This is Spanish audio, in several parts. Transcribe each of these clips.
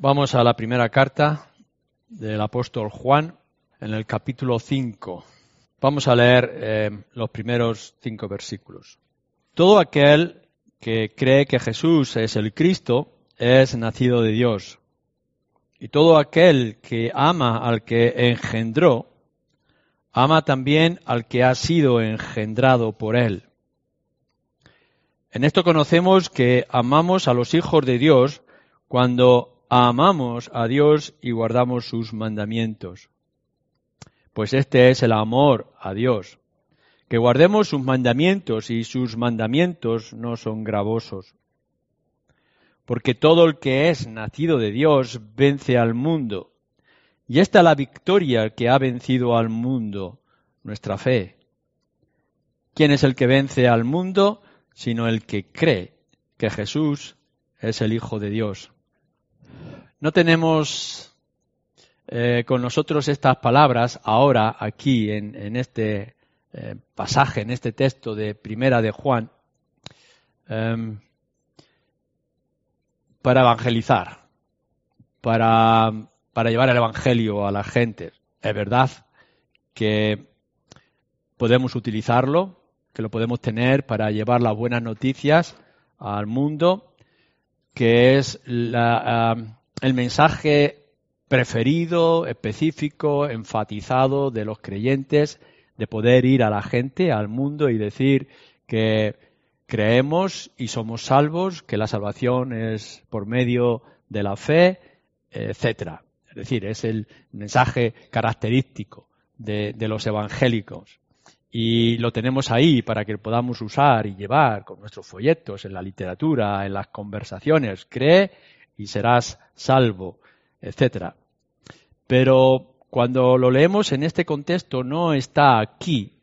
Vamos a la primera carta del apóstol Juan en el capítulo 5. Vamos a leer eh, los primeros cinco versículos. Todo aquel que cree que Jesús es el Cristo es nacido de Dios. Y todo aquel que ama al que engendró, ama también al que ha sido engendrado por él. En esto conocemos que amamos a los hijos de Dios cuando amamos a Dios y guardamos sus mandamientos. Pues este es el amor a Dios, que guardemos sus mandamientos y sus mandamientos no son gravosos. Porque todo el que es nacido de Dios vence al mundo. Y esta es la victoria que ha vencido al mundo, nuestra fe. ¿Quién es el que vence al mundo? Sino el que cree que Jesús es el Hijo de Dios. No tenemos eh, con nosotros estas palabras ahora aquí en, este eh, pasaje, en este texto de Primera de Juan, em, para evangelizar, para, para llevar el Evangelio a la gente. Es verdad que podemos utilizarlo, que lo podemos tener para llevar las buenas noticias al mundo, que es la, el mensaje preferido, específico, enfatizado de los creyentes, de poder ir a la gente, al mundo y decir que creemos y somos salvos, que la salvación es por medio de la fe, etcétera. Es decir, es el mensaje característico de, de los evangélicos. Y lo tenemos ahí para que podamos usar y llevar con nuestros folletos, en la literatura, en las conversaciones. Cree y serás salvo, etcétera. Pero cuando lo leemos en este contexto no está aquí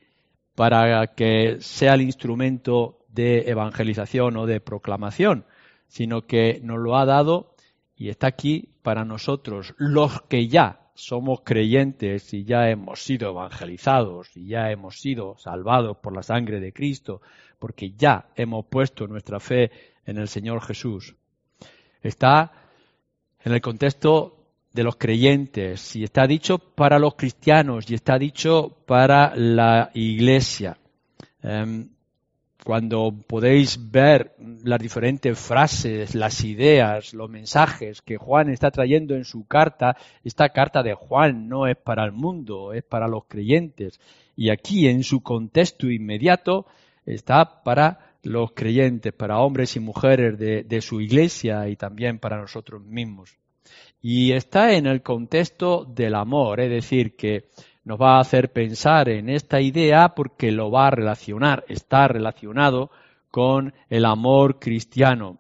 para que sea el instrumento de evangelización o de proclamación, sino que nos lo ha dado y está aquí para nosotros, los que ya somos creyentes y ya hemos sido evangelizados y ya hemos sido salvados por la sangre de Cristo, porque ya hemos puesto nuestra fe en el Señor Jesús está en el contexto de los creyentes y está dicho para los cristianos y está dicho para la iglesia. Em, cuando podéis ver las diferentes frases, las ideas, los mensajes que Juan está trayendo en su carta, esta carta de Juan no es para el mundo, es para los creyentes. Y aquí en su contexto inmediato está para los creyentes, para hombres y mujeres de, su iglesia y también para nosotros mismos. Y está en el contexto del amor, es decir, que nos va a hacer pensar en esta idea porque lo va a relacionar, está relacionado con el amor cristiano.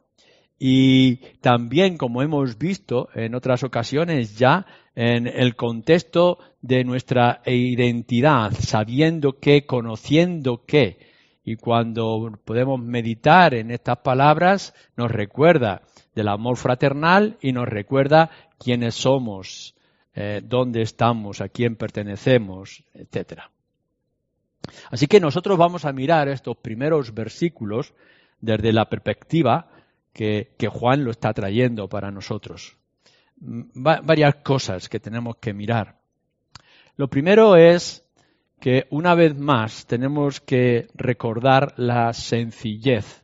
Y también, como hemos visto en otras ocasiones ya, en el contexto de nuestra identidad, sabiendo que, conociendo que, y cuando podemos meditar en estas palabras, nos recuerda del amor fraternal y nos recuerda quiénes somos, eh, dónde estamos, a quién pertenecemos, etc. Así que nosotros vamos a mirar estos primeros versículos desde la perspectiva que, que Juan lo está trayendo para nosotros. varias cosas que tenemos que mirar. Lo primero es que una vez más tenemos que recordar la sencillez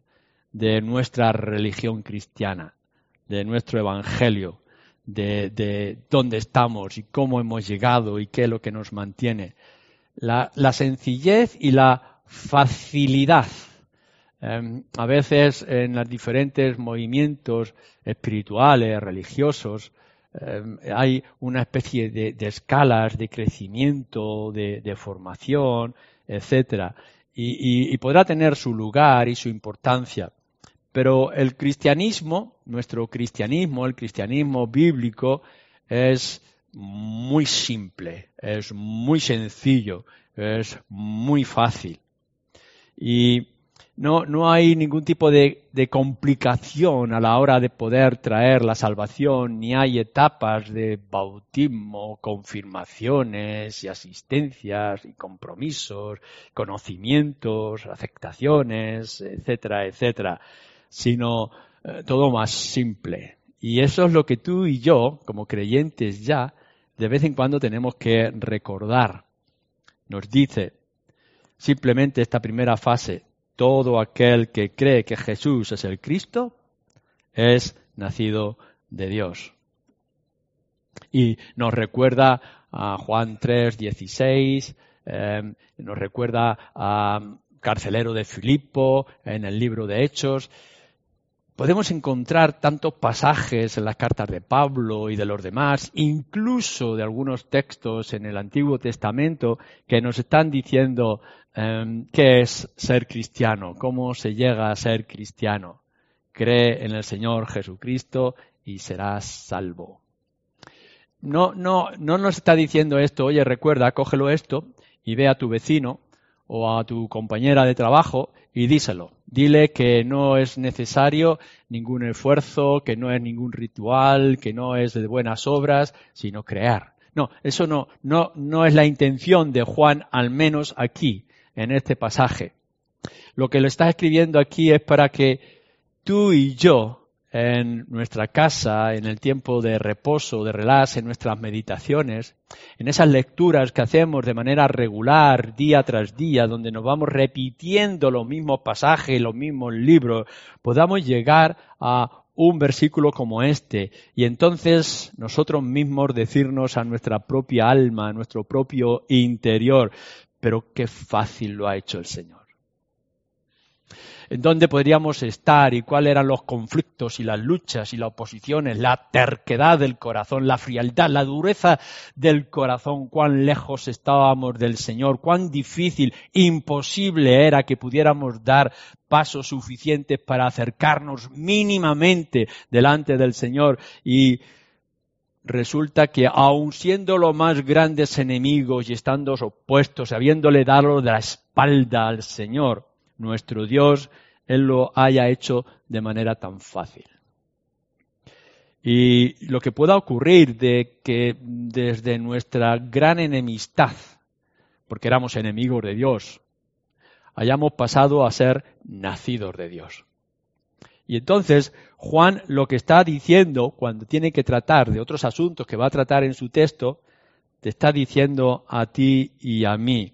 de nuestra religión cristiana, de nuestro evangelio, de, dónde estamos y cómo hemos llegado y qué es lo que nos mantiene. La, sencillez y la facilidad. Em, a veces en los diferentes movimientos espirituales, religiosos, Em, hay una especie de, escalas de crecimiento, de, formación, etcétera, y, podrá tener su lugar y su importancia. Pero el cristianismo, nuestro cristianismo, el cristianismo bíblico, es muy simple, es muy sencillo, es muy fácil. Y no, no hay ningún tipo de, complicación a la hora de poder traer la salvación, ni hay etapas de bautismo, confirmaciones y asistencias y compromisos, conocimientos, aceptaciones, etcétera, etcétera, sino eh, todo más simple. Y eso es lo que tú y yo, como creyentes ya, de vez en cuando tenemos que recordar. Nos dice simplemente esta primera fase, todo aquel que cree que Jesús es el Cristo es nacido de Dios. Y nos recuerda a Juan 3, 16, em, nos recuerda a carcelero de Filipo en el libro de Hechos. Podemos encontrar tantos pasajes en las cartas de Pablo y de los demás, incluso de algunos textos en el Antiguo Testamento, que nos están diciendo em, qué es ser cristiano, cómo se llega a ser cristiano. Cree en el Señor Jesucristo y serás salvo. No, no, no nos está diciendo esto, oye, recuerda, cógelo esto y ve a tu vecino o a tu compañera de trabajo y díselo. Dile que no es necesario ningún esfuerzo, que no es ningún ritual, que no es de buenas obras, sino crear. No, eso no, no, no es la intención de Juan, al menos aquí, en este pasaje. Lo que lo está escribiendo aquí es para que tú y yo en nuestra casa, en el tiempo de reposo, de relax, en nuestras meditaciones, en esas lecturas que hacemos de manera regular, día tras día, donde nos vamos repitiendo los mismos pasajes, los mismos libros, podamos llegar a un versículo como este. Y entonces nosotros mismos decirnos a nuestra propia alma, a nuestro propio interior, pero qué fácil lo ha hecho el Señor en dónde podríamos estar y cuáles eran los conflictos y las luchas y las oposiciones, la terquedad del corazón, la frialdad, la dureza del corazón, cuán lejos estábamos del Señor, cuán difícil, imposible era que pudiéramos dar pasos suficientes para acercarnos mínimamente delante del Señor. Y resulta que aun siendo los más grandes enemigos y estando opuestos, habiéndole dado la espalda al Señor, nuestro Dios, Él lo haya hecho de manera tan fácil. Y lo que pueda ocurrir de que desde nuestra gran enemistad, porque éramos enemigos de Dios, hayamos pasado a ser nacidos de Dios. Y entonces Juan lo que está diciendo cuando tiene que tratar de otros asuntos que va a tratar en su texto, te está diciendo a ti y a mí,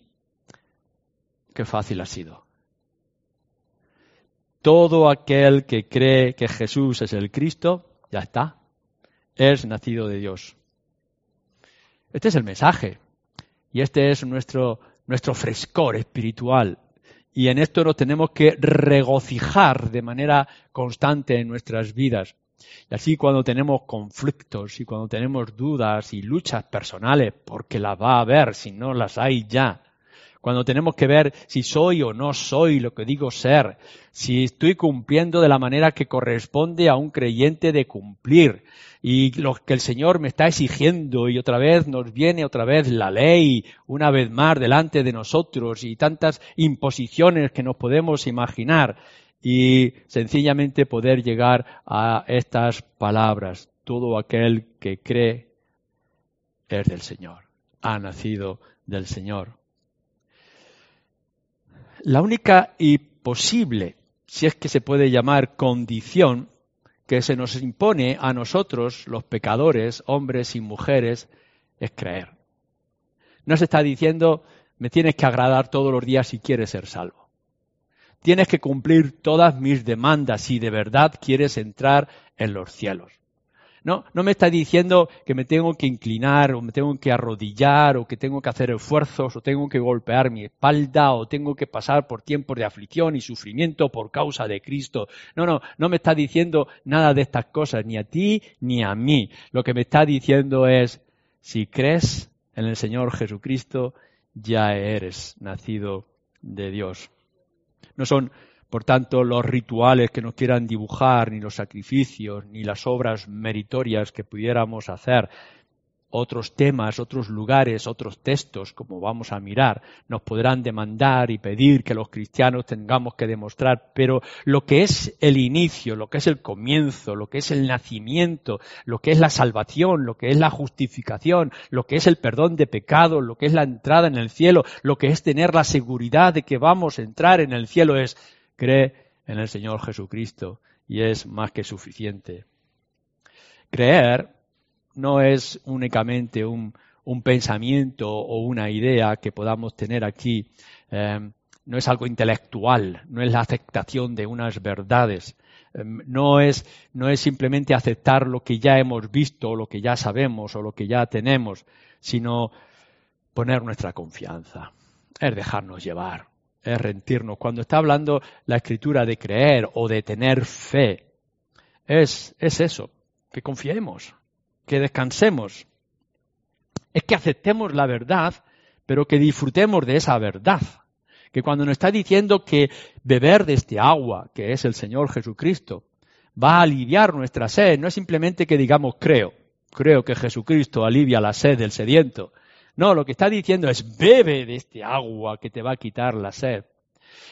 qué fácil ha sido todo aquel que cree que Jesús es el Cristo, ya está, es nacido de Dios. Este es el mensaje y este es nuestro, nuestro frescor espiritual. Y en esto nos tenemos que regocijar de manera constante en nuestras vidas. Y así cuando tenemos conflictos y cuando tenemos dudas y luchas personales, porque las va a haber si no las hay ya, cuando tenemos que ver si soy o no soy lo que digo ser, si estoy cumpliendo de la manera que corresponde a un creyente de cumplir y lo que el Señor me está exigiendo y otra vez nos viene otra vez la ley una vez más delante de nosotros y tantas imposiciones que nos podemos imaginar y sencillamente poder llegar a estas palabras. Todo aquel que cree es del Señor, ha nacido del Señor. La única y posible, si es que se puede llamar condición, que se nos impone a nosotros, los pecadores, hombres y mujeres, es creer. No se está diciendo, me tienes que agradar todos los días si quieres ser salvo. Tienes que cumplir todas mis demandas si de verdad quieres entrar en los cielos. No, no me está diciendo que me tengo que inclinar o me tengo que arrodillar o que tengo que hacer esfuerzos o tengo que golpear mi espalda o tengo que pasar por tiempos de aflicción y sufrimiento por causa de Cristo. No, no, no me está diciendo nada de estas cosas, ni a ti ni a mí. Lo que me está diciendo es, si crees en el Señor Jesucristo, ya eres nacido de Dios. No son por tanto, los rituales que nos quieran dibujar, ni los sacrificios, ni las obras meritorias que pudiéramos hacer, otros temas, otros lugares, otros textos, como vamos a mirar, nos podrán demandar y pedir que los cristianos tengamos que demostrar, pero lo que es el inicio, lo que es el comienzo, lo que es el nacimiento, lo que es la salvación, lo que es la justificación, lo que es el perdón de pecados, lo que es la entrada en el cielo, lo que es tener la seguridad de que vamos a entrar en el cielo es cree en el Señor Jesucristo y es más que suficiente. Creer no es únicamente un, pensamiento o una idea que podamos tener aquí, em, no es algo intelectual, no es la aceptación de unas verdades, em, no, es, no es simplemente aceptar lo que ya hemos visto, lo que ya sabemos o lo que ya tenemos, sino poner nuestra confianza, es dejarnos llevar, es rendirnos. Cuando está hablando la escritura de creer o de tener fe, es, es eso, que confiemos, que descansemos, es que aceptemos la verdad, pero que disfrutemos de esa verdad. Que cuando nos está diciendo que beber de este agua, que es el Señor Jesucristo, va a aliviar nuestra sed, no es simplemente que digamos creo, creo que Jesucristo alivia la sed del sediento. No, lo que está diciendo es bebe de este agua que te va a quitar la sed.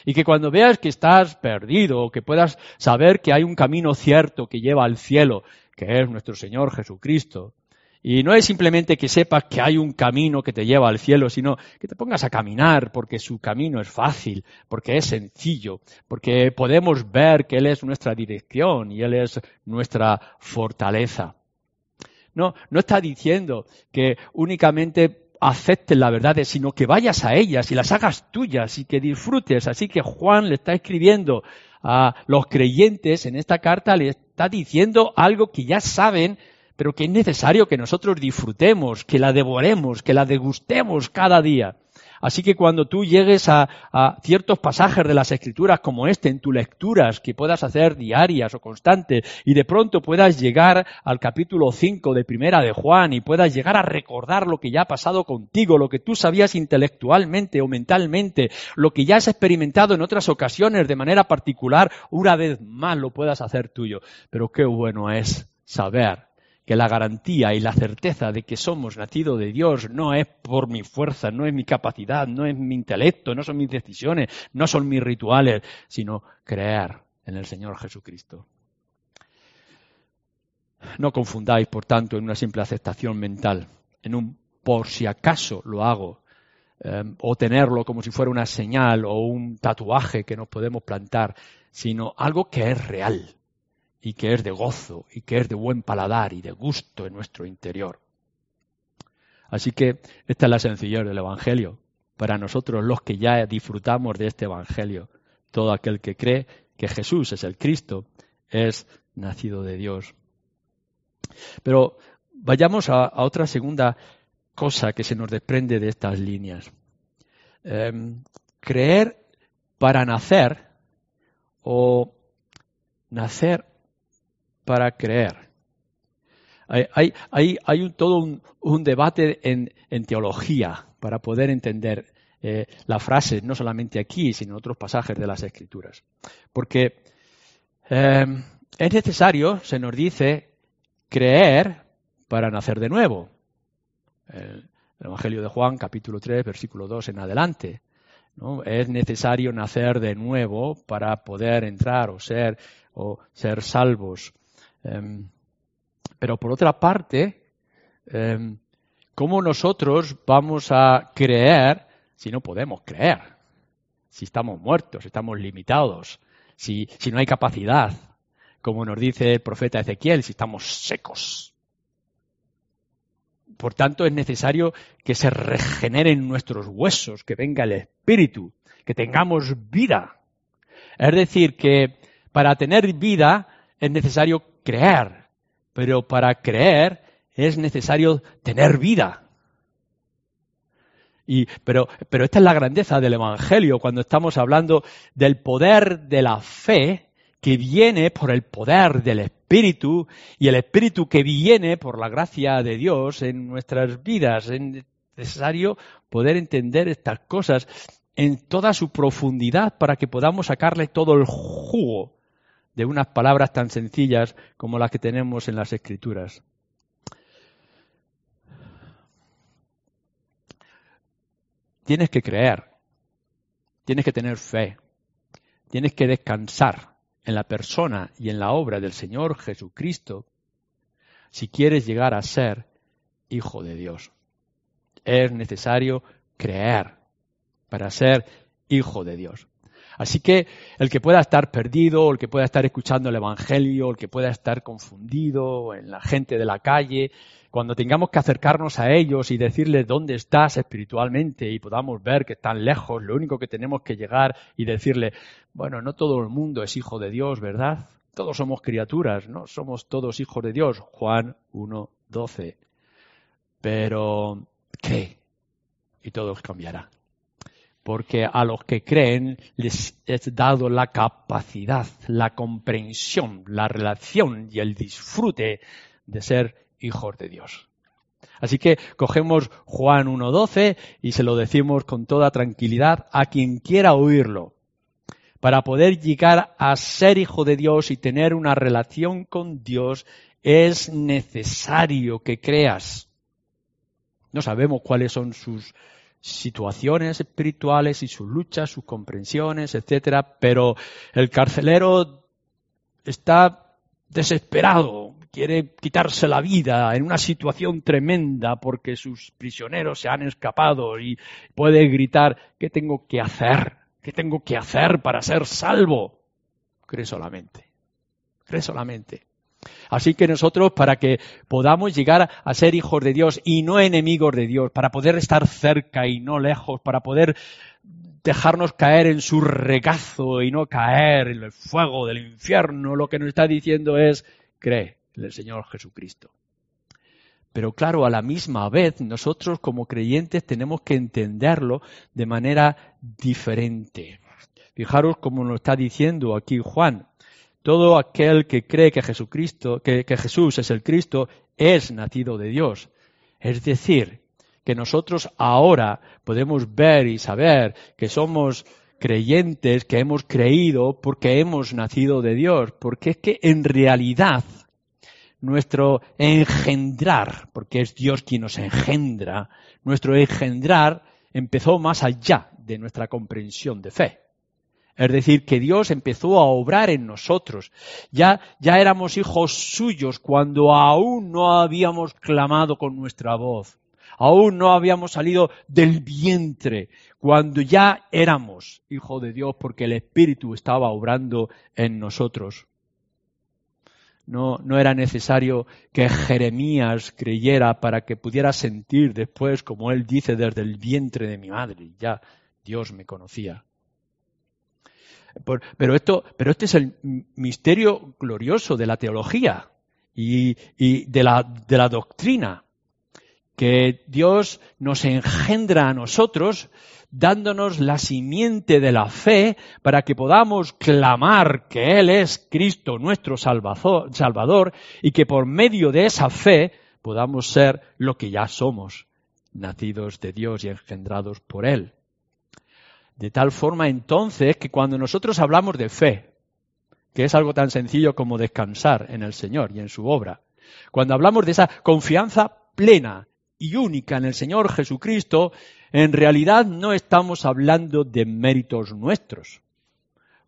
Y que cuando veas que estás perdido, que puedas saber que hay un camino cierto que lleva al cielo, que es nuestro Señor Jesucristo. Y no es simplemente que sepas que hay un camino que te lleva al cielo, sino que te pongas a caminar porque su camino es fácil, porque es sencillo, porque podemos ver que Él es nuestra dirección y Él es nuestra fortaleza. No, no está diciendo que únicamente aceptes las verdades, sino que vayas a ellas y las hagas tuyas y que disfrutes. Así que Juan le está escribiendo a los creyentes en esta carta, le está diciendo algo que ya saben, pero que es necesario que nosotros disfrutemos, que la devoremos, que la degustemos cada día. Así que cuando tú llegues a, ciertos pasajes de las escrituras como este en tus lecturas que puedas hacer diarias o constantes y de pronto puedas llegar al capítulo 5 de Primera de Juan y puedas llegar a recordar lo que ya ha pasado contigo, lo que tú sabías intelectualmente o mentalmente, lo que ya has experimentado en otras ocasiones de manera particular, una vez más lo puedas hacer tuyo. Pero qué bueno es saber que la garantía y la certeza de que somos nacidos de Dios no es por mi fuerza, no es mi capacidad, no es mi intelecto, no son mis decisiones, no son mis rituales, sino creer en el Señor Jesucristo. No confundáis, por tanto, en una simple aceptación mental, en un por si acaso lo hago, eh, o tenerlo como si fuera una señal o un tatuaje que nos podemos plantar, sino algo que es real, y que es de gozo y que es de buen paladar y de gusto en nuestro interior. Así que esta es la sencillez del Evangelio. Para nosotros los que ya disfrutamos de este Evangelio, todo aquel que cree que Jesús es el Cristo es nacido de Dios. Pero vayamos a, otra segunda cosa que se nos desprende de estas líneas. Em, creer para nacer o nacer para creer. Hay, hay, todo un, debate en, teología para poder entender eh, la frase, no solamente aquí, sino en otros pasajes de las Escrituras. Porque eh, es necesario, se nos dice, creer para nacer de nuevo. El, Evangelio de Juan, capítulo 3, versículo 2 en adelante. ¿no? Es necesario nacer de nuevo para poder entrar o ser, o ser salvos. Em, pero por otra parte, em, ¿cómo nosotros vamos a creer si no podemos creer? Si estamos muertos, si estamos limitados, si, si no hay capacidad, como nos dice el profeta Ezequiel, si estamos secos. Por tanto, es necesario que se regeneren nuestros huesos, que venga el espíritu, que tengamos vida. Es decir, que para tener vida es necesario creer, pero para creer es necesario tener vida. Y, pero, pero esta es la grandeza del Evangelio cuando estamos hablando del poder de la fe que viene por el poder del Espíritu y el Espíritu que viene por la gracia de Dios en nuestras vidas. Es necesario poder entender estas cosas en toda su profundidad para que podamos sacarle todo el jugo de unas palabras tan sencillas como las que tenemos en las escrituras. Tienes que creer, tienes que tener fe, tienes que descansar en la persona y en la obra del Señor Jesucristo si quieres llegar a ser hijo de Dios. Es necesario creer para ser hijo de Dios. Así que el que pueda estar perdido, el que pueda estar escuchando el Evangelio, el que pueda estar confundido en la gente de la calle, cuando tengamos que acercarnos a ellos y decirles dónde estás espiritualmente y podamos ver que están lejos, lo único que tenemos que llegar y decirle, bueno, no todo el mundo es hijo de Dios, ¿verdad? Todos somos criaturas, ¿no? Somos todos hijos de Dios. Juan 1, 12. Pero cree y todo cambiará porque a los que creen les es dado la capacidad, la comprensión, la relación y el disfrute de ser hijos de Dios. Así que cogemos Juan 1.12 y se lo decimos con toda tranquilidad a quien quiera oírlo. Para poder llegar a ser hijo de Dios y tener una relación con Dios es necesario que creas. No sabemos cuáles son sus situaciones espirituales y sus luchas, sus comprensiones, etcétera, pero el carcelero está desesperado, quiere quitarse la vida en una situación tremenda porque sus prisioneros se han escapado y puede gritar, ¿qué tengo que hacer? ¿Qué tengo que hacer para ser salvo? Cree solamente. Cree solamente. Así que nosotros, para que podamos llegar a ser hijos de Dios y no enemigos de Dios, para poder estar cerca y no lejos, para poder dejarnos caer en su regazo y no caer en el fuego del infierno, lo que nos está diciendo es, cree en el Señor Jesucristo. Pero claro, a la misma vez, nosotros como creyentes tenemos que entenderlo de manera diferente. Fijaros cómo nos está diciendo aquí Juan. Todo aquel que cree que Jesucristo, que, Jesús es el Cristo, es nacido de Dios. Es decir, que nosotros ahora podemos ver y saber que somos creyentes, que hemos creído porque hemos nacido de Dios, porque es que en realidad nuestro engendrar, porque es Dios quien nos engendra, nuestro engendrar empezó más allá de nuestra comprensión de fe. Es decir, que Dios empezó a obrar en nosotros. Ya, ya éramos hijos suyos cuando aún no habíamos clamado con nuestra voz. Aún no habíamos salido del vientre, cuando ya éramos hijos de Dios porque el Espíritu estaba obrando en nosotros. No, no era necesario que Jeremías creyera para que pudiera sentir después, como él dice, desde el vientre de mi madre. Ya Dios me conocía. Pero esto, pero este es el misterio glorioso de la teología y, de, la, de la doctrina, que Dios nos engendra a nosotros dándonos la simiente de la fe para que podamos clamar que Él es Cristo nuestro Salvador y que por medio de esa fe podamos ser lo que ya somos, nacidos de Dios y engendrados por Él. De tal forma entonces que cuando nosotros hablamos de fe, que es algo tan sencillo como descansar en el Señor y en su obra, cuando hablamos de esa confianza plena y única en el Señor Jesucristo, en realidad no estamos hablando de méritos nuestros,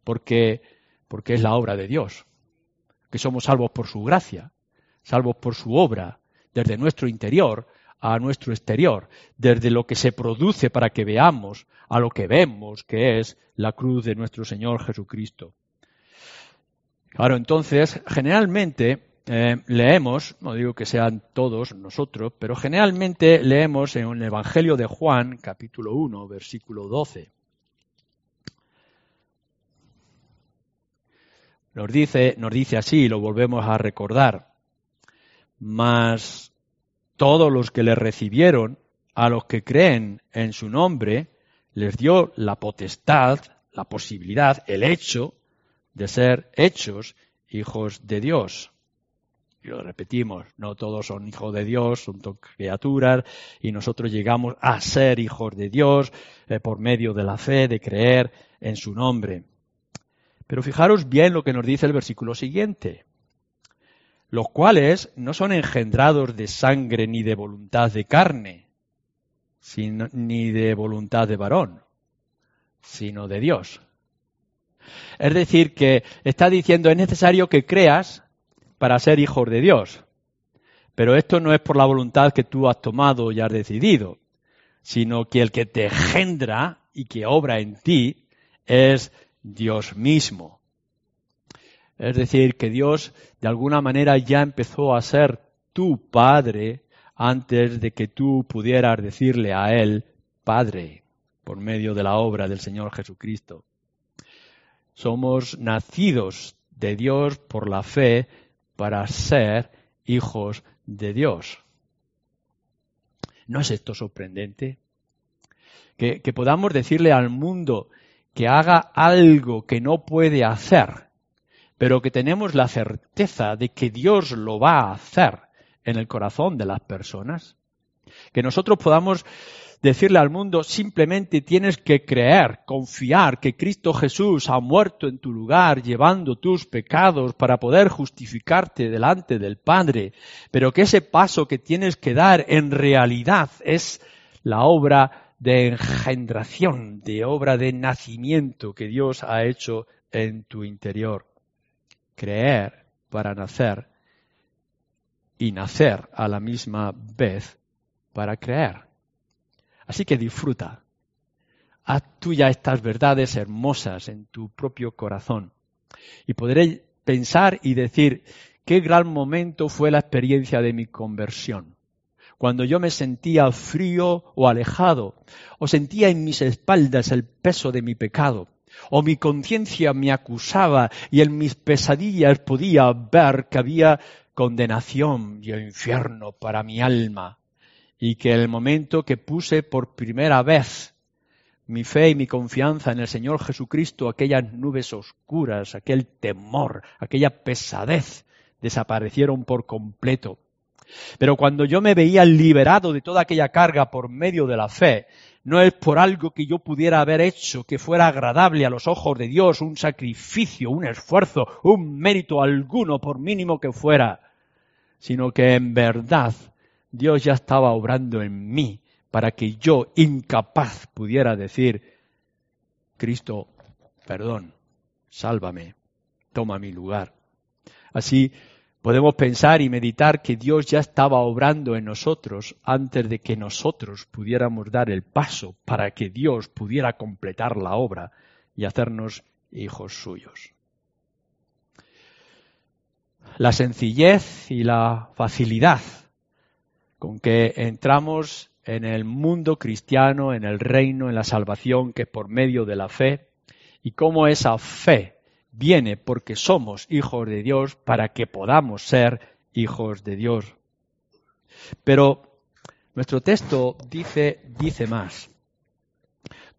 porque, porque es la obra de Dios, que somos salvos por su gracia, salvos por su obra, desde nuestro interior, a nuestro exterior, desde lo que se produce para que veamos a lo que vemos, que es la cruz de nuestro Señor Jesucristo. Claro, entonces, generalmente eh, leemos, no digo que sean todos nosotros, pero generalmente leemos en el Evangelio de Juan, capítulo 1, versículo 12. Nos dice, nos dice así, lo volvemos a recordar. Mas todos los que le recibieron, a los que creen en su nombre, les dio la potestad, la posibilidad, el hecho de ser hechos hijos de Dios. Y lo repetimos, no todos son hijos de Dios, son criaturas, y nosotros llegamos a ser hijos de Dios eh, por medio de la fe, de creer en su nombre. Pero fijaros bien lo que nos dice el versículo siguiente los cuales no son engendrados de sangre ni de voluntad de carne, ni de voluntad de varón, sino de Dios. Es decir, que está diciendo es necesario que creas para ser hijo de Dios. Pero esto no es por la voluntad que tú has tomado y has decidido, sino que el que te engendra y que obra en ti es Dios mismo. Es decir, que Dios de alguna manera ya empezó a ser tu Padre antes de que tú pudieras decirle a Él Padre por medio de la obra del Señor Jesucristo. Somos nacidos de Dios por la fe para ser hijos de Dios. ¿No es esto sorprendente? Que, podamos decirle al mundo que haga algo que no puede hacer, pero que tenemos la certeza de que Dios lo va a hacer en el corazón de las personas. Que nosotros podamos decirle al mundo simplemente tienes que creer, confiar que Cristo Jesús ha muerto en tu lugar llevando tus pecados para poder justificarte delante del Padre, pero que ese paso que tienes que dar en realidad es la obra de engendración, de obra de nacimiento que Dios ha hecho en tu interior. Creer para nacer y nacer a la misma vez para creer. Así que disfruta. Haz tuya estas verdades hermosas en tu propio corazón. Y podré pensar y decir qué gran momento fue la experiencia de mi conversión. Cuando yo me sentía frío o alejado, o sentía en mis espaldas el peso de mi pecado, o mi conciencia me acusaba y en mis pesadillas podía ver que había condenación y infierno para mi alma y que el momento que puse por primera vez mi fe y mi confianza en el Señor Jesucristo, aquellas nubes oscuras, aquel temor, aquella pesadez, desaparecieron por completo. Pero cuando yo me veía liberado de toda aquella carga por medio de la fe, no es por algo que yo pudiera haber hecho que fuera agradable a los ojos de Dios, un sacrificio, un esfuerzo, un mérito alguno, por mínimo que fuera, sino que en verdad Dios ya estaba obrando en mí para que yo, incapaz, pudiera decir, Cristo, perdón, sálvame, toma mi lugar. Así podemos pensar y meditar que Dios ya estaba obrando en nosotros antes de que nosotros pudiéramos dar el paso para que Dios pudiera completar la obra y hacernos hijos suyos. La sencillez y la facilidad con que entramos en el mundo cristiano, en el reino, en la salvación, que por medio de la fe, y cómo esa fe viene porque somos hijos de Dios para que podamos ser hijos de Dios. Pero nuestro texto dice, dice más.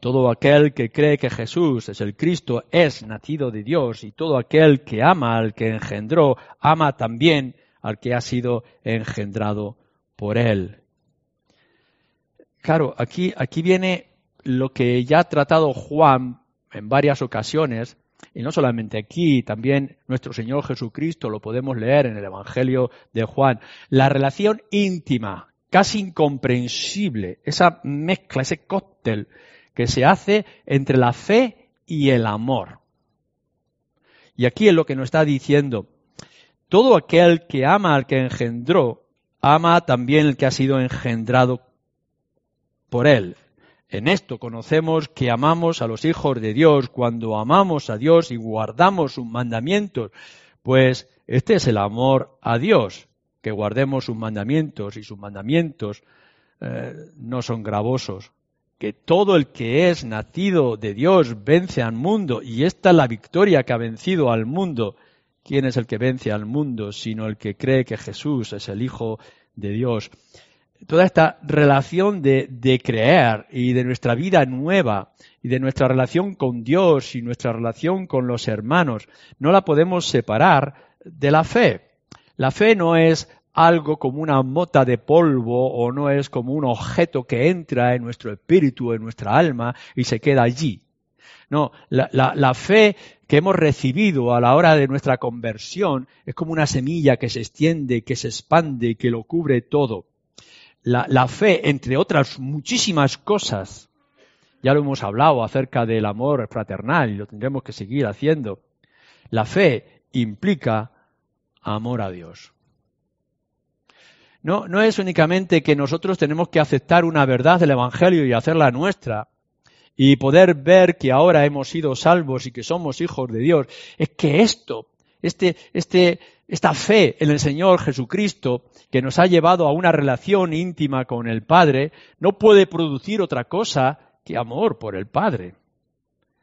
Todo aquel que cree que Jesús es el Cristo es nacido de Dios y todo aquel que ama al que engendró, ama también al que ha sido engendrado por él. Claro, aquí, aquí viene lo que ya ha tratado Juan en varias ocasiones, y no solamente aquí, también nuestro Señor Jesucristo lo podemos leer en el Evangelio de Juan, la relación íntima, casi incomprensible, esa mezcla, ese cóctel que se hace entre la fe y el amor. Y aquí es lo que nos está diciendo. Todo aquel que ama al que engendró, ama también el que ha sido engendrado por él. En esto conocemos que amamos a los hijos de Dios cuando amamos a Dios y guardamos sus mandamientos, pues este es el amor a Dios, que guardemos sus mandamientos y sus mandamientos eh, no son gravosos que todo el que es nacido de Dios vence al mundo, y esta es la victoria que ha vencido al mundo. ¿Quién es el que vence al mundo sino el que cree que Jesús es el Hijo de Dios? Toda esta relación de, creer y de nuestra vida nueva y de nuestra relación con Dios y nuestra relación con los hermanos, no la podemos separar de la fe. La fe no es algo como una mota de polvo o no es como un objeto que entra en nuestro espíritu, en nuestra alma y se queda allí. No, la, la, fe que hemos recibido a la hora de nuestra conversión es como una semilla que se extiende, que se expande, que lo cubre todo. La, fe, entre otras muchísimas cosas, ya lo hemos hablado acerca del amor fraternal y lo tendremos que seguir haciendo. La fe implica amor a Dios. No, no es únicamente que nosotros tenemos que aceptar una verdad del Evangelio y hacerla nuestra y poder ver que ahora hemos sido salvos y que somos hijos de Dios, es que esto, este, este, esta fe en el Señor Jesucristo, que nos ha llevado a una relación íntima con el Padre, no puede producir otra cosa que amor por el Padre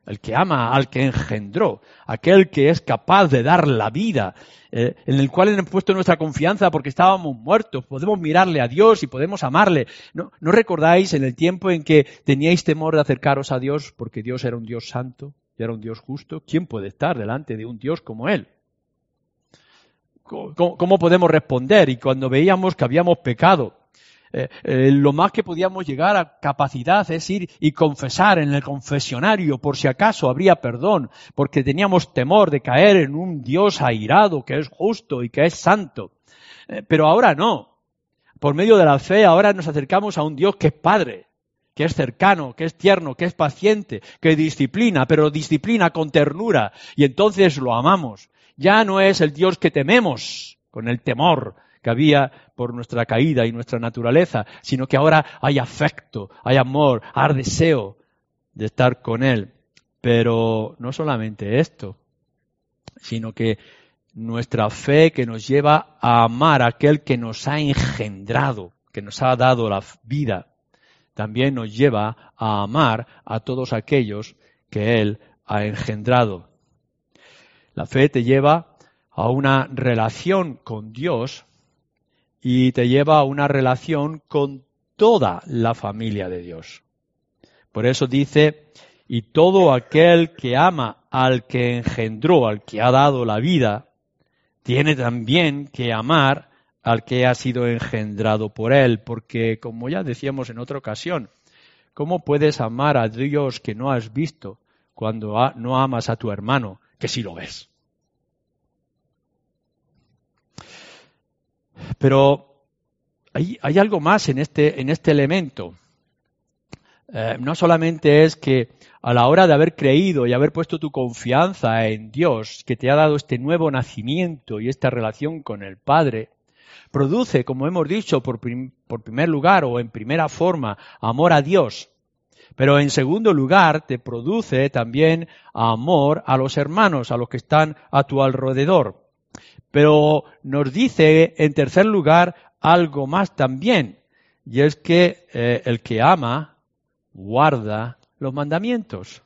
el que ama al que engendró, aquel que es capaz de dar la vida, eh, en el cual hemos puesto nuestra confianza porque estábamos muertos, podemos mirarle a Dios y podemos amarle. ¿No, ¿No recordáis en el tiempo en que teníais temor de acercaros a Dios porque Dios era un Dios santo y era un Dios justo? ¿Quién puede estar delante de un Dios como Él? Cómo podemos responder? Y cuando veíamos que habíamos pecado, eh, eh, lo más que podíamos llegar a capacidad es ir y confesar en el confesionario por si acaso habría perdón, porque teníamos temor de caer en un Dios airado que es justo y que es santo. Eh, pero ahora no. Por medio de la fe ahora nos acercamos a un Dios que es Padre, que es cercano, que es tierno, que es paciente, que disciplina, pero disciplina con ternura, y entonces lo amamos. Ya no es el Dios que tememos, con el temor, que había por nuestra caída y nuestra naturaleza, sino que ahora hay afecto, hay amor, hay deseo de estar con Él. Pero no solamente esto, sino que nuestra fe que nos lleva a amar a aquel que nos ha engendrado, que nos ha dado la vida, también nos lleva a amar a todos aquellos que Él ha engendrado. La fe te lleva a una relación con Dios y te lleva a una relación con toda la familia de Dios. Por eso dice, y todo aquel que ama al que engendró, al que ha dado la vida, tiene también que amar al que ha sido engendrado por él, porque como ya decíamos en otra ocasión, ¿cómo puedes amar a Dios que no has visto cuando no amas a tu hermano que sí lo ves? Pero hay, algo más en este, en este elemento. Eh, no solamente es que a la hora de haber creído y haber puesto tu confianza en Dios, que te ha dado este nuevo nacimiento y esta relación con el Padre, produce, como hemos dicho, por, por primer lugar o en primera forma, amor a Dios, pero en segundo lugar te produce también amor a los hermanos, a los que están a tu alrededor. Pero nos dice, en tercer lugar, algo más también, y es que eh, el que ama guarda los mandamientos.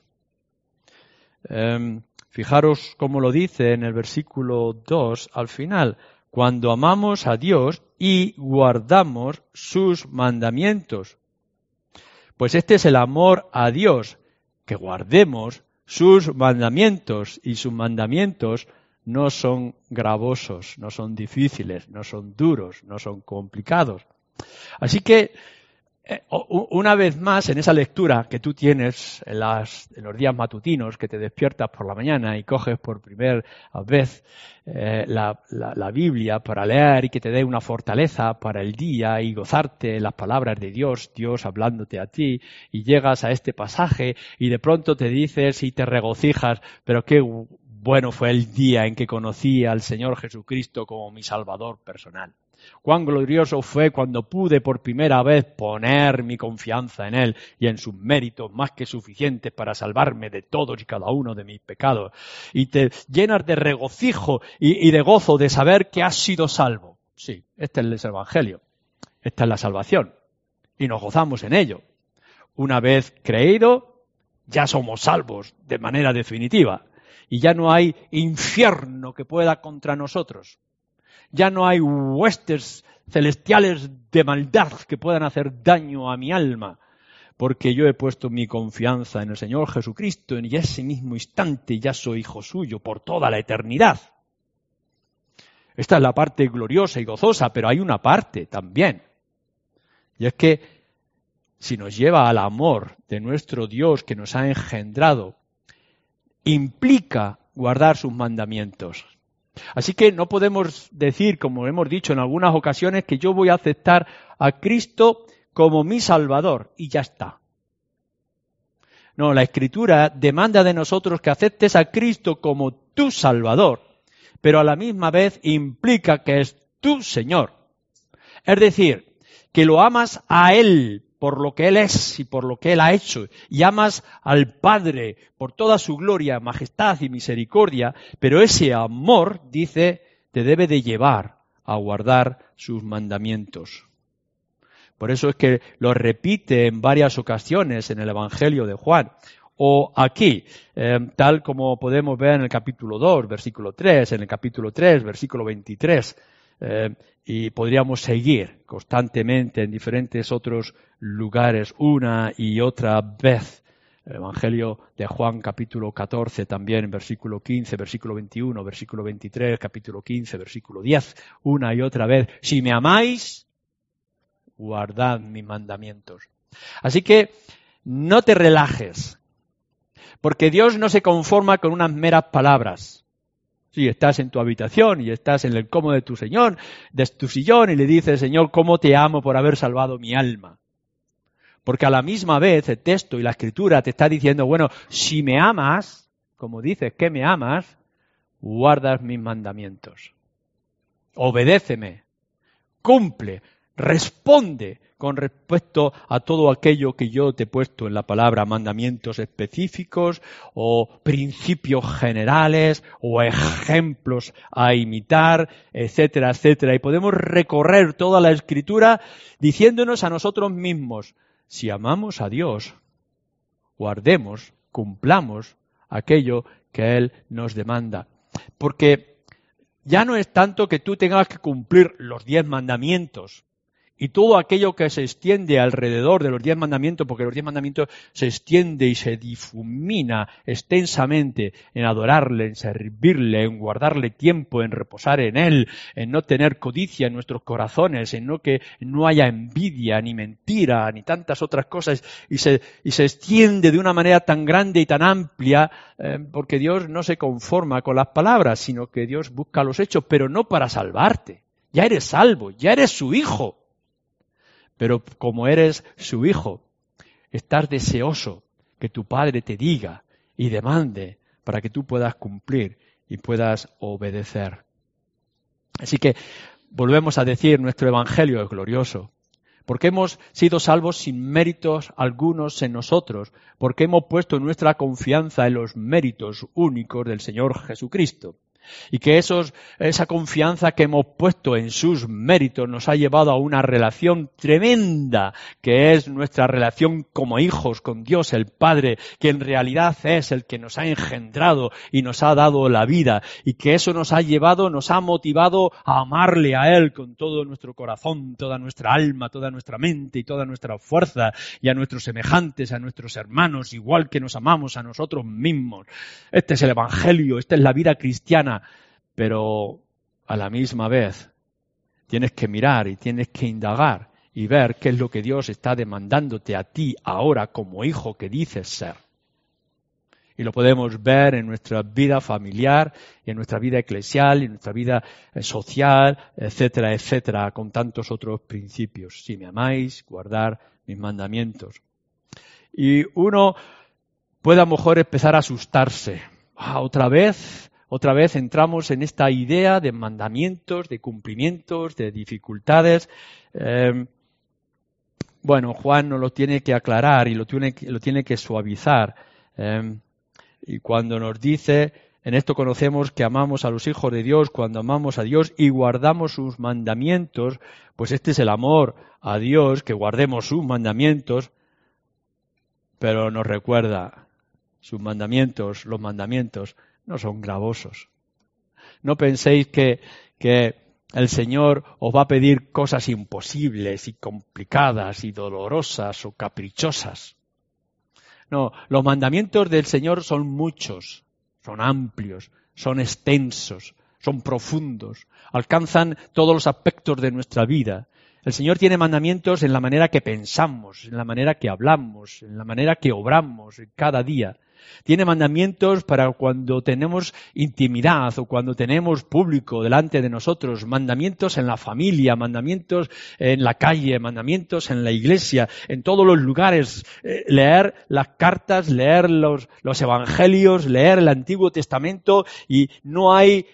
Em, fijaros cómo lo dice en el versículo 2 al final, cuando amamos a Dios y guardamos sus mandamientos. Pues este es el amor a Dios, que guardemos sus mandamientos y sus mandamientos no son gravosos, no son difíciles, no son duros, no son complicados. Así que, una vez más, en esa lectura que tú tienes en, los días matutinos, que te despiertas por la mañana y coges por primera vez eh, la, la, Biblia para leer y que te dé una fortaleza para el día y gozarte las palabras de Dios, Dios hablándote a ti, y llegas a este pasaje y de pronto te dices y te regocijas, pero qué bueno fue el día en que conocí al Señor Jesucristo como mi Salvador personal. Cuán glorioso fue cuando pude por primera vez poner mi confianza en Él y en sus méritos más que suficientes para salvarme de todos y cada uno de mis pecados. Y te llenas de regocijo y, de gozo de saber que has sido salvo. Sí, este es el Evangelio. Esta es la salvación. Y nos gozamos en ello. Una vez creído, ya somos salvos de manera definitiva y ya no hay infierno que pueda contra nosotros. Ya no hay huestes celestiales de maldad que puedan hacer daño a mi alma, porque yo he puesto mi confianza en el Señor Jesucristo y en ese mismo instante ya soy hijo suyo por toda la eternidad. Esta es la parte gloriosa y gozosa, pero hay una parte también. Y es que si nos lleva al amor de nuestro Dios que nos ha engendrado implica guardar sus mandamientos. Así que no podemos decir, como hemos dicho en algunas ocasiones, que yo voy a aceptar a Cristo como mi Salvador y ya está. No, la Escritura demanda de nosotros que aceptes a Cristo como tu Salvador, pero a la misma vez implica que es tu Señor. Es decir, que lo amas a Él por lo que Él es y por lo que Él ha hecho, y amas al Padre por toda su gloria, majestad y misericordia, pero ese amor, dice, te debe de llevar a guardar sus mandamientos. Por eso es que lo repite en varias ocasiones en el Evangelio de Juan. O aquí, eh, tal como podemos ver en el capítulo 2, versículo 3, en el capítulo 3, versículo 23, eh, y podríamos seguir constantemente en diferentes otros lugares una y otra vez. El Evangelio de Juan capítulo 14 también, versículo 15, versículo 21, versículo 23, capítulo 15, versículo 10, una y otra vez. Si me amáis, guardad mis mandamientos. Así que no te relajes, porque Dios no se conforma con unas meras palabras. Si estás en tu habitación y estás en el cómodo de tu Señor, de tu sillón y le dices, Señor, ¿cómo te amo por haber salvado mi alma? Porque a la misma vez el texto y la escritura te está diciendo, bueno, si me amas, como dices que me amas, guardas mis mandamientos. Obedéceme, cumple, responde con respecto a todo aquello que yo te he puesto en la palabra, mandamientos específicos o principios generales o ejemplos a imitar, etcétera, etcétera. Y podemos recorrer toda la escritura diciéndonos a nosotros mismos, si amamos a Dios, guardemos, cumplamos aquello que Él nos demanda. Porque ya no es tanto que tú tengas que cumplir los diez mandamientos, y todo aquello que se extiende alrededor de los diez mandamientos, porque los diez mandamientos se extiende y se difumina extensamente en adorarle, en servirle, en guardarle tiempo, en reposar en él, en no tener codicia en nuestros corazones, en no que no haya envidia, ni mentira, ni tantas otras cosas, y se, y se extiende de una manera tan grande y tan amplia, eh, porque Dios no se conforma con las palabras, sino que Dios busca los hechos, pero no para salvarte. Ya eres salvo, ya eres su hijo. Pero como eres su hijo, estás deseoso que tu padre te diga y demande para que tú puedas cumplir y puedas obedecer. Así que volvemos a decir, nuestro Evangelio es glorioso, porque hemos sido salvos sin méritos algunos en nosotros, porque hemos puesto nuestra confianza en los méritos únicos del Señor Jesucristo. Y que esa confianza que hemos puesto en sus méritos nos ha llevado a una relación tremenda, que es nuestra relación como hijos con Dios el Padre, que en realidad es el que nos ha engendrado y nos ha dado la vida, y que eso nos ha llevado, nos ha motivado a amarle a Él con todo nuestro corazón, toda nuestra alma, toda nuestra mente y toda nuestra fuerza, y a nuestros semejantes, a nuestros hermanos, igual que nos amamos a nosotros mismos. Este es el Evangelio, esta es la vida cristiana pero a la misma vez tienes que mirar y tienes que indagar y ver qué es lo que Dios está demandándote a ti ahora como hijo que dices ser. Y lo podemos ver en nuestra vida familiar en nuestra vida eclesial en nuestra vida eh, social, etcétera, etcétera, con tantos otros principios. Si me amáis, guardar mis mandamientos. Y uno puede a lo mejor empezar a asustarse. Ah, otra vez otra vez entramos en esta idea de mandamientos, de cumplimientos, de dificultades. Em, bueno, Juan nos lo tiene que aclarar y lo tiene, que suavizar. Em, y cuando nos dice, en esto conocemos que amamos a los hijos de Dios cuando amamos a Dios y guardamos sus mandamientos, pues este es el amor a Dios, que guardemos sus mandamientos, pero nos recuerda sus mandamientos, los mandamientos no son gravosos. No penséis que, que el Señor os va a pedir cosas imposibles y complicadas y dolorosas o caprichosas. No, los mandamientos del Señor son muchos, son amplios, son extensos, son profundos, alcanzan todos los aspectos de nuestra vida. El Señor tiene mandamientos en la manera que pensamos, en la manera que hablamos, en la manera que obramos cada día. Tiene mandamientos para cuando tenemos intimidad o cuando tenemos público delante de nosotros, mandamientos en la familia, mandamientos en la calle, mandamientos en la iglesia, en todos los lugares. Eh, leer las cartas, leer los, los evangelios, leer el Antiguo Testamento y no hay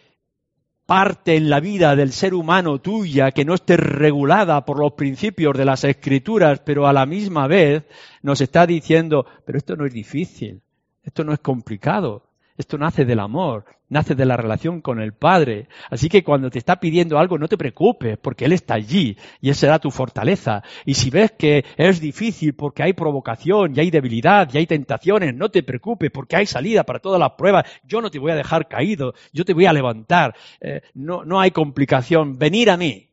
parte en la vida del ser humano tuya que no esté regulada por los principios de las escrituras, pero a la misma vez nos está diciendo, pero esto no es difícil, esto no es complicado, esto nace del amor, nace de la relación con el Padre. Así que cuando te está pidiendo algo, no te preocupes, porque Él está allí y Él será tu fortaleza. Y si ves que es difícil porque hay provocación y hay debilidad y hay tentaciones, no te preocupes, porque hay salida para todas las pruebas. Yo no te voy a dejar caído, yo te voy a levantar. Eh, no, no hay complicación. Venir a mí.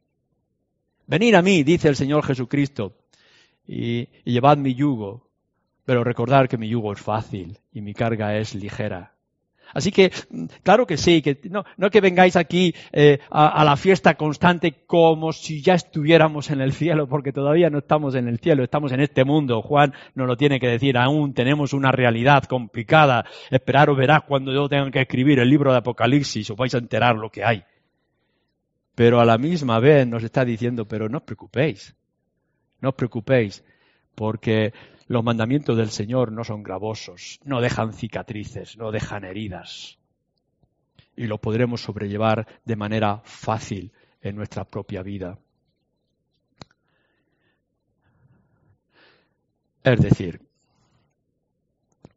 Venir a mí, dice el Señor Jesucristo, y, y llevad mi yugo. Pero recordar que mi yugo es fácil y mi carga es ligera. Así que, claro que sí, que no, no que vengáis aquí eh, a, la fiesta constante como si ya estuviéramos en el cielo, porque todavía no estamos en el cielo, estamos en este mundo. Juan nos lo tiene que decir, aún tenemos una realidad complicada. Esperaros verás cuando yo tenga que escribir el libro de Apocalipsis, os vais a enterar lo que hay. Pero a la misma vez nos está diciendo, pero no os preocupéis, no os preocupéis, porque los mandamientos del Señor no son gravosos, no dejan cicatrices, no dejan heridas. Y lo podremos sobrellevar de manera fácil en nuestra propia vida. Es decir,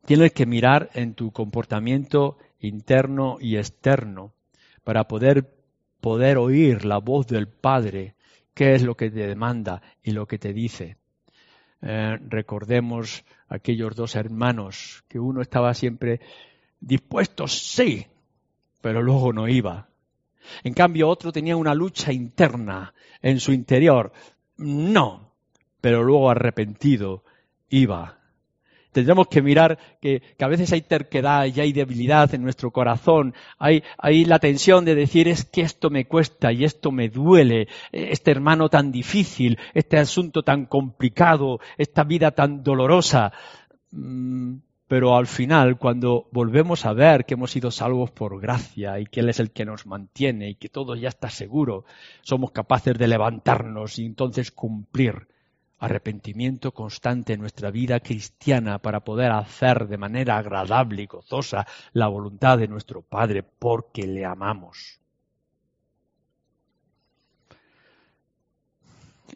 tienes que mirar en tu comportamiento interno y externo para poder, poder oír la voz del Padre, qué es lo que te demanda y lo que te dice. Eh, recordemos aquellos dos hermanos, que uno estaba siempre dispuesto, sí, pero luego no iba. En cambio, otro tenía una lucha interna en su interior, no, pero luego arrepentido iba. Tendremos que mirar que, a veces hay terquedad y hay debilidad en nuestro corazón. Hay, hay la tensión de decir es que esto me cuesta y esto me duele, este hermano tan difícil, este asunto tan complicado, esta vida tan dolorosa. Mm, pero al final, cuando volvemos a ver que hemos sido salvos por gracia y que Él es el que nos mantiene y que todo ya está seguro, somos capaces de levantarnos y entonces cumplir arrepentimiento constante en nuestra vida cristiana para poder hacer de manera agradable y gozosa la voluntad de nuestro Padre porque le amamos.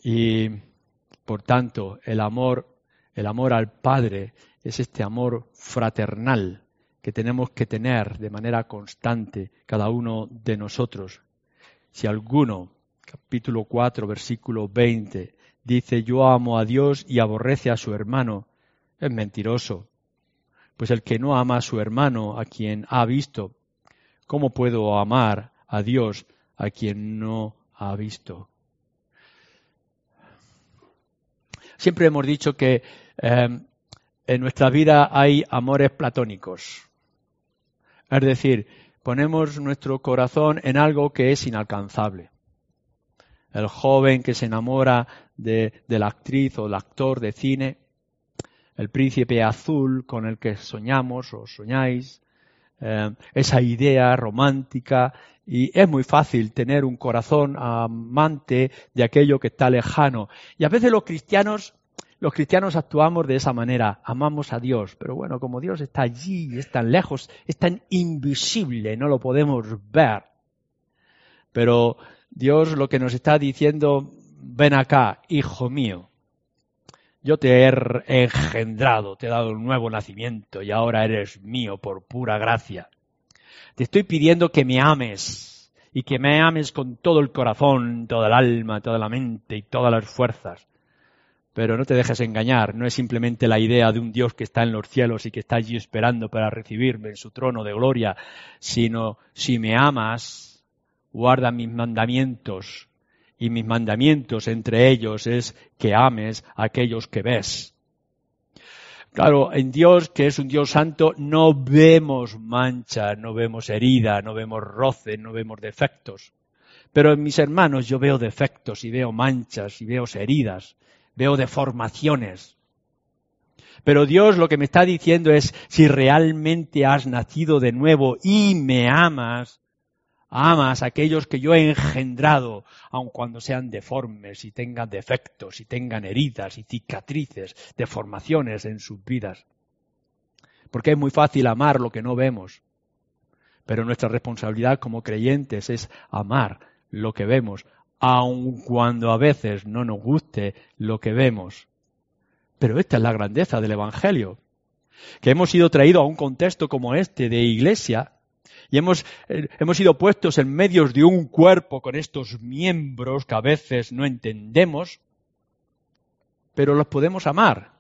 Y por tanto, el amor, el amor al Padre es este amor fraternal que tenemos que tener de manera constante cada uno de nosotros. Si alguno, capítulo 4, versículo 20, dice yo amo a Dios y aborrece a su hermano, es mentiroso. Pues el que no ama a su hermano, a quien ha visto, ¿cómo puedo amar a Dios a quien no ha visto? Siempre hemos dicho que em, en nuestra vida hay amores platónicos. Es decir, ponemos nuestro corazón en algo que es inalcanzable. El joven que se enamora de, la actriz o del actor de cine, el príncipe azul con el que soñamos o soñáis, eh, esa idea romántica y es muy fácil tener un corazón amante de aquello que está lejano. Y a veces los cristianos, los cristianos actuamos de esa manera, amamos a Dios, pero bueno, como Dios está allí, es tan lejos, es tan invisible, no lo podemos ver. Pero Dios lo que nos está diciendo ven acá, hijo mío. Yo te he engendrado, te he dado un nuevo nacimiento y ahora eres mío por pura gracia. Te estoy pidiendo que me ames y que me ames con todo el corazón, toda el alma, toda la mente y todas las fuerzas. Pero no te dejes engañar, no es simplemente la idea de un Dios que está en los cielos y que está allí esperando para recibirme en su trono de gloria, sino si me amas, guarda mis mandamientos, y mis mandamientos entre ellos es que ames a aquellos que ves. Claro, en Dios, que es un Dios santo, no vemos mancha, no vemos herida, no vemos roce, no vemos defectos. Pero en mis hermanos yo veo defectos y veo manchas y veo heridas, veo deformaciones. Pero Dios lo que me está diciendo es, si realmente has nacido de nuevo y me amas, amas a aquellos que yo he engendrado, aun cuando sean deformes y tengan defectos y tengan heridas y cicatrices, deformaciones en sus vidas. Porque es muy fácil amar lo que no vemos. Pero nuestra responsabilidad como creyentes es amar lo que vemos, aun cuando a veces no nos guste lo que vemos. Pero esta es la grandeza del Evangelio, que hemos sido traídos a un contexto como este de iglesia y hemos, eh, hemos sido puestos en medio de un cuerpo con estos miembros que a veces no entendemos, pero los podemos amar.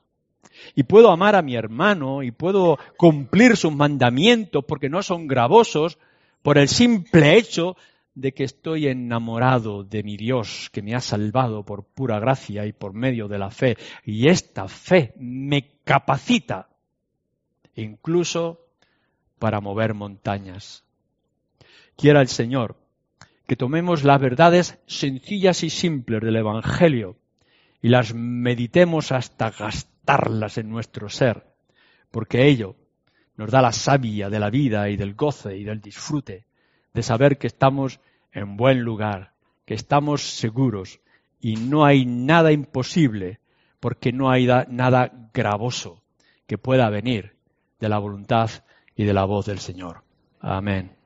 Y puedo amar a mi hermano y puedo cumplir sus mandamientos porque no son gravosos por el simple hecho de que estoy enamorado de mi Dios que me ha salvado por pura gracia y por medio de la fe. Y esta fe me capacita incluso para mover montañas. Quiera el Señor que tomemos las verdades sencillas y simples del Evangelio y las meditemos hasta gastarlas en nuestro ser, porque ello nos da la savia de la vida y del goce y del disfrute de saber que estamos en buen lugar, que estamos seguros y no hay nada imposible, porque no hay nada gravoso que pueda venir de la voluntad y de la voz del Señor. Amén.